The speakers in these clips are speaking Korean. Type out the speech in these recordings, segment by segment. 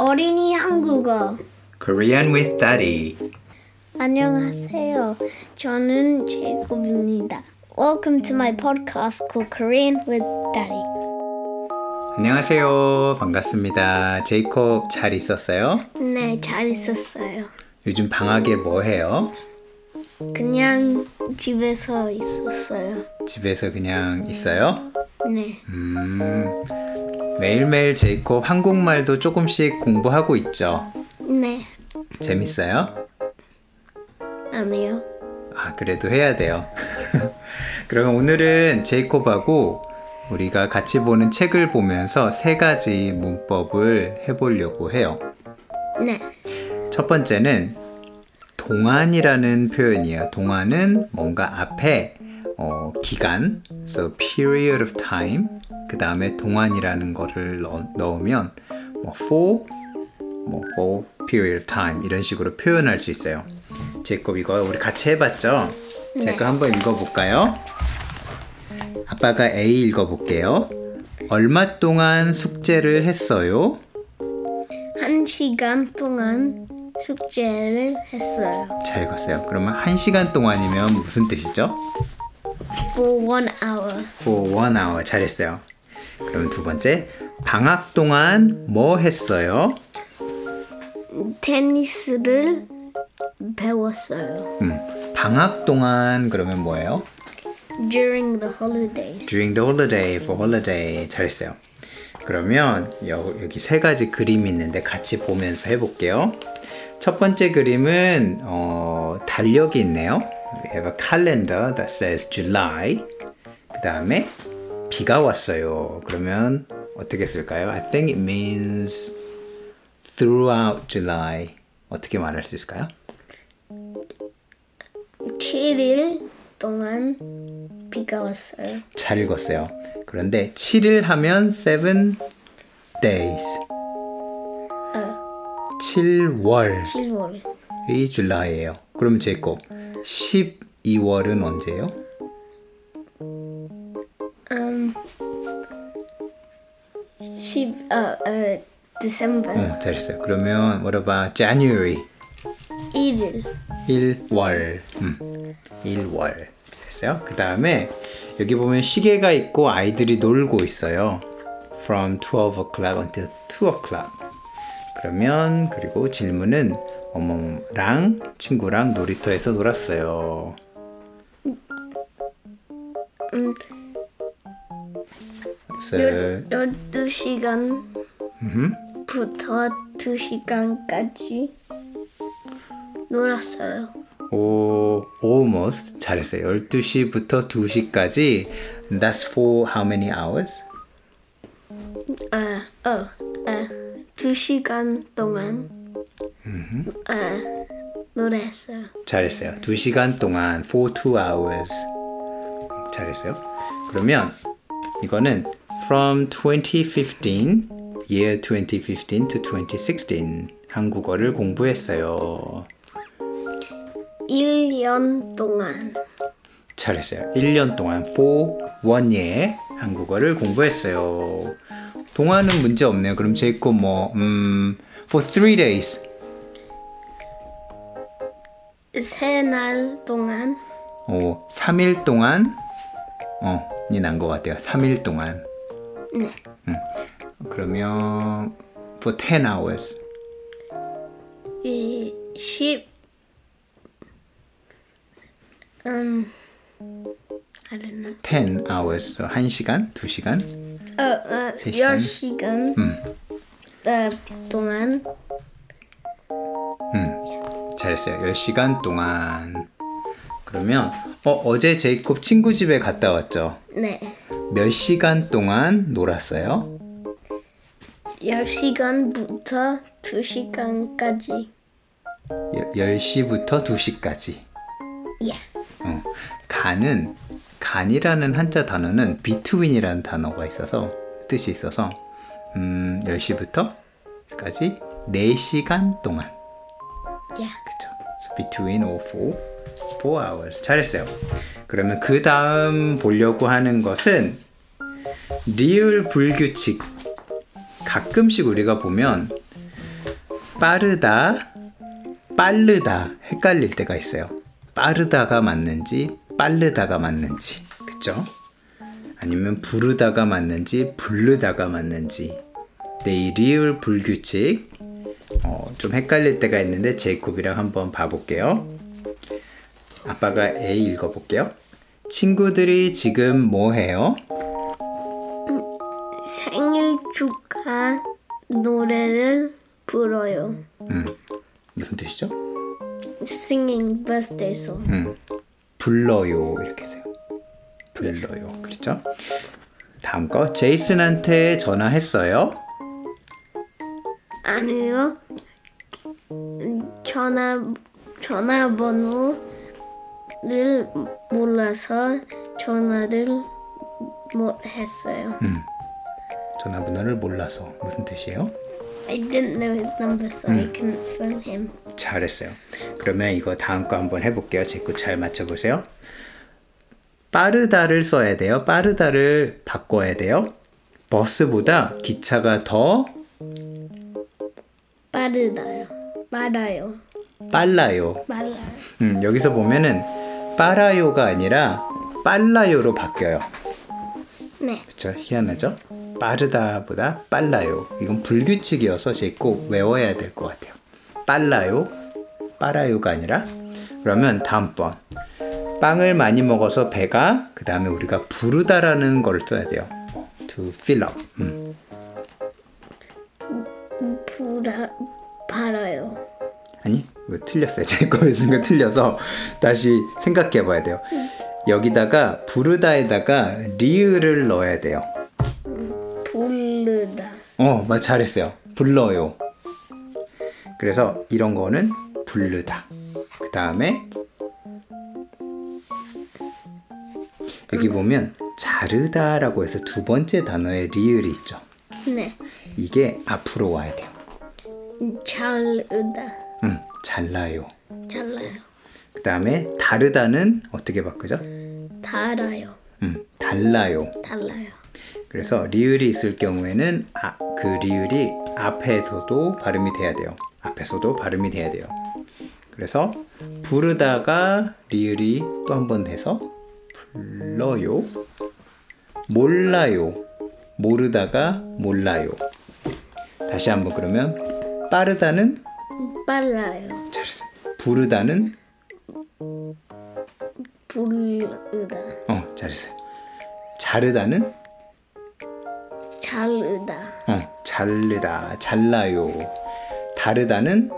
어린이 한국어. Korean with Daddy. 안녕하세요. 저는 제이콥입니다. Welcome to my podcast called Korean with Daddy. 안녕하세요. 반갑습니다. 제이콥 잘 있었어요? 네, 잘 있었어요. 요즘 방학에 뭐 해요? 그냥 집에서 있었어요. 집에서 그냥 있어요? 네, 음, 매일매일 제이콥 한국말도 조금씩 공부하고 있죠. 네, 재밌어요? 아니요. 아, 그래도 해야 돼요. 그러면 오늘은 제이콥하고 우리가 같이 보는 책을 보면서 세 가지 문법을 해보려고 해요. 네, 첫 번째는 동안이라는 표현이에요. 동안은 뭔가 앞에 어, 기간, so period of time. 그 다음에 동안이라는 거를 넣, 넣으면 뭐 for, 뭐 for period of time 이런 식으로 표현할 수 있어요. 제곱 이거 우리 같이 해봤죠? 제가 한번 읽어볼까요? 아빠가 A 읽어볼게요. 얼마 동안 숙제를 했어요? 한 시간 동안 숙제를 했어요. 잘 읽었어요. 그러면 한 시간 동안이면 무슨 뜻이죠? For one hour. For one hour. 잘했어요. 그럼 두 번째, 방학 동안 뭐 했어요? 테니스를 배웠어요. 음, 방학 동안 그러면 뭐예요? During the holidays. During the holiday, for holiday. 잘했어요. 그러면 여, 여기 세 가지 그림이 있는데 같이 보면서 해볼게요. 첫 번째 그림은 어, 달력이 있네요. We have a calendar that says July. 그 다음에 비가 왔어요. 그러면 어떻게 쓸까요? I think it means throughout July. 어떻게 말할 수 있을까요? 7일 동안 비가 왔어요. 잘 읽었어요. 그런데 7을 하면 7 days. 어, 7월. 7월. 이 줄라이에요. 그럼 제곱 12월은 언제예요? 어, 어, December. 어, 잘했어요. 그러면 what about January? 1일. 1월. 음, 1월. 잘했어요. 그 다음에 여기 보면 시계가 있고 아이들이 놀고 있어요. From 12 o'clock until 2 o'clock. 그러면 그리고 질문은 어머랑 친구랑 놀이터에서 놀았어요. So, 12시간부터 2시간까지 놀았어요. 오, almost 잘했어요. 12시부터 2시까지 That's for how many hours? 어, 어, 어, 2시간 동안 어, 놀았어요. 잘했어요. 2시간 동안 for 2 hours. 잘했어요. 그러면 이거는 from 2015 year 2015 to 2016 한국어를 공부했어요. 1년 동안 잘했어요. 1년 동안 for one year 한국어를 공부했어요. 동화는 문제 없네요. 그럼 제이콥 뭐 음, for three days 세 날 동안 어, 3일 동안 어, 이 난 것 같아요. 3일 동안. 네. 그러면 for 10 hours. 이 10, 음, I don't know. 10 hours. 1시간, 2시간. 어, 어, 세 시간? 10시간 어, 동안 잘했어요. 10시간 동안. 그러면 어, 어제 제이콥 친구 집에 갔다 왔죠. 네. 몇 시간 동안 놀았어요? 10시간부터 2시간까지 10시부터 2시까지. 예. 어, 간은 간이라는 한자 단어는 between이라는 단어가 있어서 뜻이 있어서 음, 10시부터까지 4시간 동안. 예. 그쵸. So between or for, hours. 잘했어요. 그러면 그 다음 보려고 하는 것은 리을 불규칙. 가끔씩 우리가 보면 빠르다, 빠르다 헷갈릴 때가 있어요. 빠르다가 맞는지 빠르다가 맞는지 그쵸? 아니면 부르다가 맞는지 부르다가 맞는지 네, 이 리을 불규칙 어, 좀 헷갈릴 때가 있는데 제이콥이랑 한번 봐볼게요. 아빠가 A 읽어볼게요. 친구들이 지금 뭐 해요? 생일 축하 노래를 불어요. 음, 무슨 뜻이죠? Singing birthday song. 음, 불러요 이렇게 해서요. 불러요. 그렇죠? 다음 거 제이슨한테 전화했어요. 아니요. 전화 전화번호 를 몰라서 전화를 못 했어요. 전화번호를 몰라서 무슨 뜻이에요? I didn't know his number, so I couldn't phone him. 잘했어요. 그러면 이거 다음 거 한번 해볼게요. 제 거 잘 맞춰보세요. 빠르다를 써야 돼요. 빠르다를 바꿔야 돼요. 버스보다 기차가 더 빠르다요. 빨라요. 빨라요. 빨라요. 음, 여기서 보면은 빨라요가 아니라 빨라요로 바뀌어요. 네. 그쵸? 희한하죠? 빠르다보다 빨라요. 이건 불규칙이어서 제 꼭 외워야 될 것 같아요. 빨라요, 빨아요가 아니라 그러면 다음번 빵을 많이 먹어서 배가 그 다음에 우리가 부르다라는 걸 써야 돼요. To fill up. 음. 불아 팔아요. 아니 이거 틀렸어요. 제 거에 순간 틀려서 다시 생각해 봐야 돼요. 여기다가 부르다에다가 리을을 넣어야 돼요. 부르다. 어, 맞 잘했어요. 불러요. 그래서 이런 거는 부르다. 그 다음에 여기 보면 자르다라고 해서 두 번째 단어에 리을이 있죠. 네. 이게 앞으로 와야 돼요. 잘르다. 음, 잘라요. 잘라요. 그 다음에 다르다는 어떻게 바꾸죠? 달아요. 음, 달라요. 달라요. 그래서 리을이 있을 경우에는 아, 그 리을이 앞에서도 발음이 돼야 돼요. 앞에서도 발음이 돼야 돼요. 그래서 부르다가 리을이 또 한 번 돼서 불러요. 몰라요. 모르다가 몰라요. 다시 한번 그러면 빠르다는 빨라요. 잘했어요. 부르다는 부르다. 어 잘했어요. 자르다는 잘르다. 어 잘르다 잘라요. 다르다는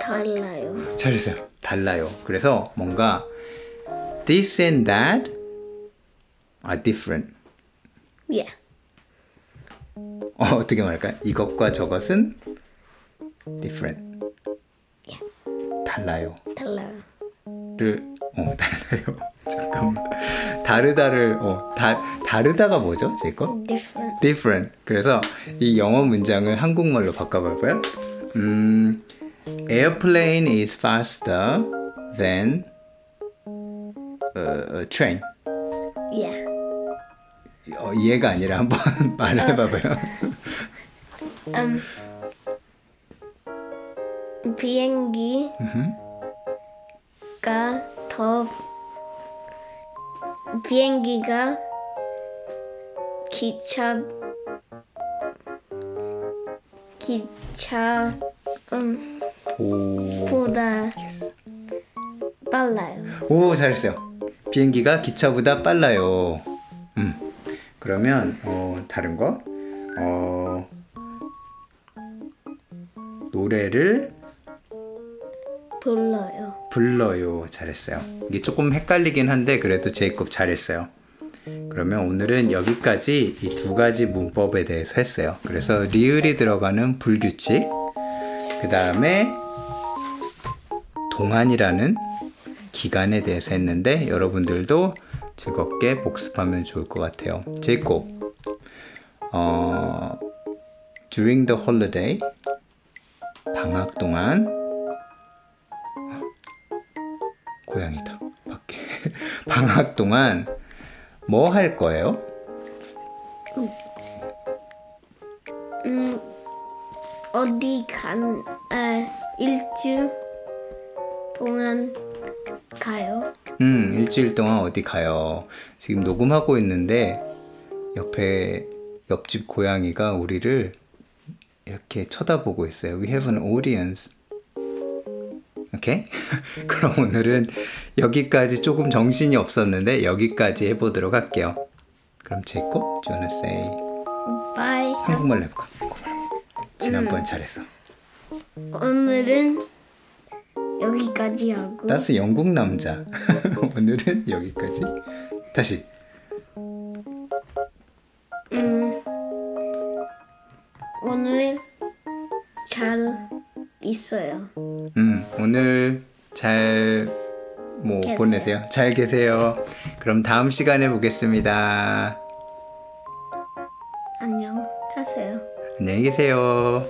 달라요. 잘했어요. 달라요. 그래서 뭔가 this and that are different. Yeah. 어, 어떻게 말할까? 이것과 저것은 different. Yeah. 달라요. 달라요. 를 어, 달라요. 잠깐만. 다르다를 어, 다 다르다가 뭐죠? 제 거? Different. different. 그래서 이 영어 문장을 한국말로 바꿔봐봐요. 음, airplane is faster than a, a train. Yeah. 어, 이해가 아니라 한번 말해봐봐요. Um. 비행기가 더 비행기가 기차 기차 음, 오, 보다 빨라요. 오 잘했어요. 비행기가 기차보다 빨라요. 음, 그러면 어, 다른 거 어, 노래를 불러요. 불러요. 잘했어요. 이게 조금 헷갈리긴 한데 그래도 제이콥 잘했어요. 그러면 오늘은 여기까지 이 두 가지 문법에 대해서 했어요. 그래서 리을이 들어가는 불규칙, 그 다음에 동안이라는 기간에 대해서 했는데 여러분들도 즐겁게 복습하면 좋을 것 같아요. 제이콥, 어, during the holiday, 방학 동안 고양이다 밖에 방학 동안 뭐 할 거예요? 어디 간, 아, 일주 동안 가요? 음, 일주일 동안 어디 가요? 지금 녹음하고 있는데 옆에 옆집 고양이가 우리를 이렇게 쳐다보고 있어요. We have an audience. 오케이? 그럼 오늘은 여기까지 조금 정신이 없었는데 여기까지 해보도록 할게요. 그럼 wanna say Bye. 한국말로 해볼까? 지난번 잘했어. 오늘은 여기까지 하고 나스 영국 남자. 오늘은 여기까지. 다시. 오늘 잘 있어요. 음, 오늘 잘, 뭐. 보내세요. 잘 계세요. 그럼 다음 시간에 보겠습니다. 안녕 하세요. 안녕히 계세요.